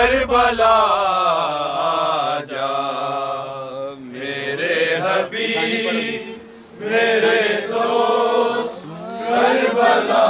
کربلا جا میرے حبیب میرے دوست کربلا۔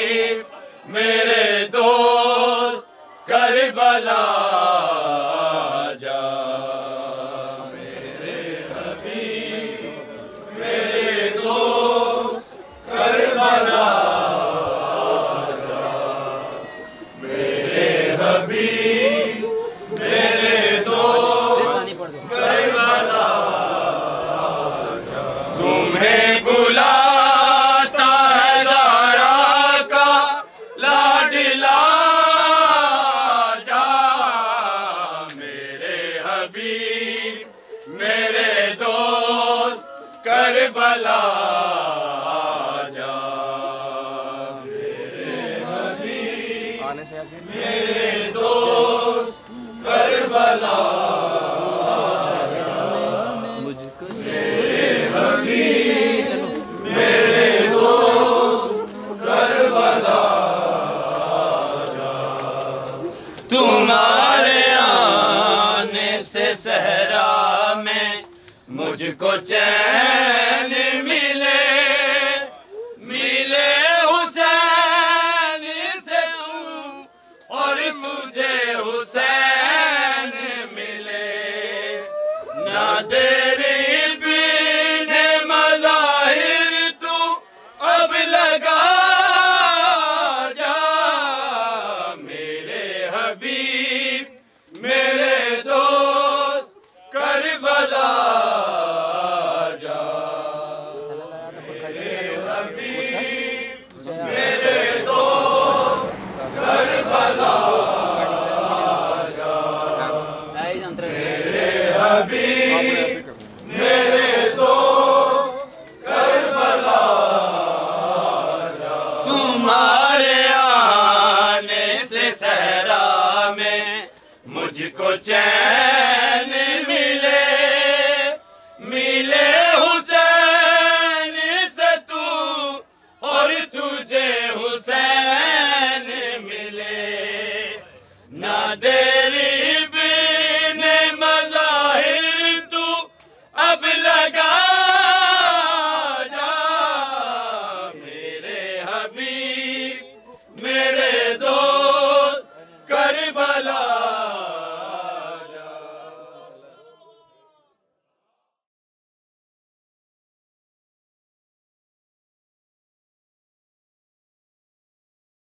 کربلا جا۔ میرے دوست کربلا میرے جا۔ تمہارے آنے سے صحرا میں مجھ کو چین ملے ملے حسین سے تو، اور تجھے حسین ملے۔ نہ تیری بین مظاہر تو اب لگا جا۔ میرے حبیب، میرے تمہارے آنے سے صحرا میں مجھ کو چین